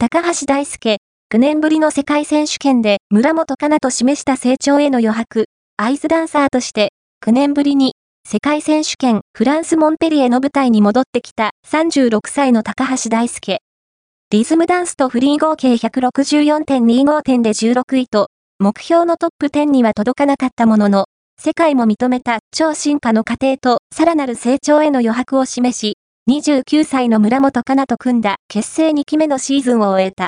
高橋大輔、9年ぶりの世界選手権で村本かなと示した成長への余白、アイスダンサーとして、9年ぶりに世界選手権フランスモンペリエの舞台に戻ってきた36歳の高橋大輔。リズムダンスとフリー合計164.25点で16位と、目標のトップ10には届かなかったものの、世界も認めた超進化の過程とさらなる成長への余白を示し、29歳の村本かなと組んだ結成2期目のシーズンを終えた。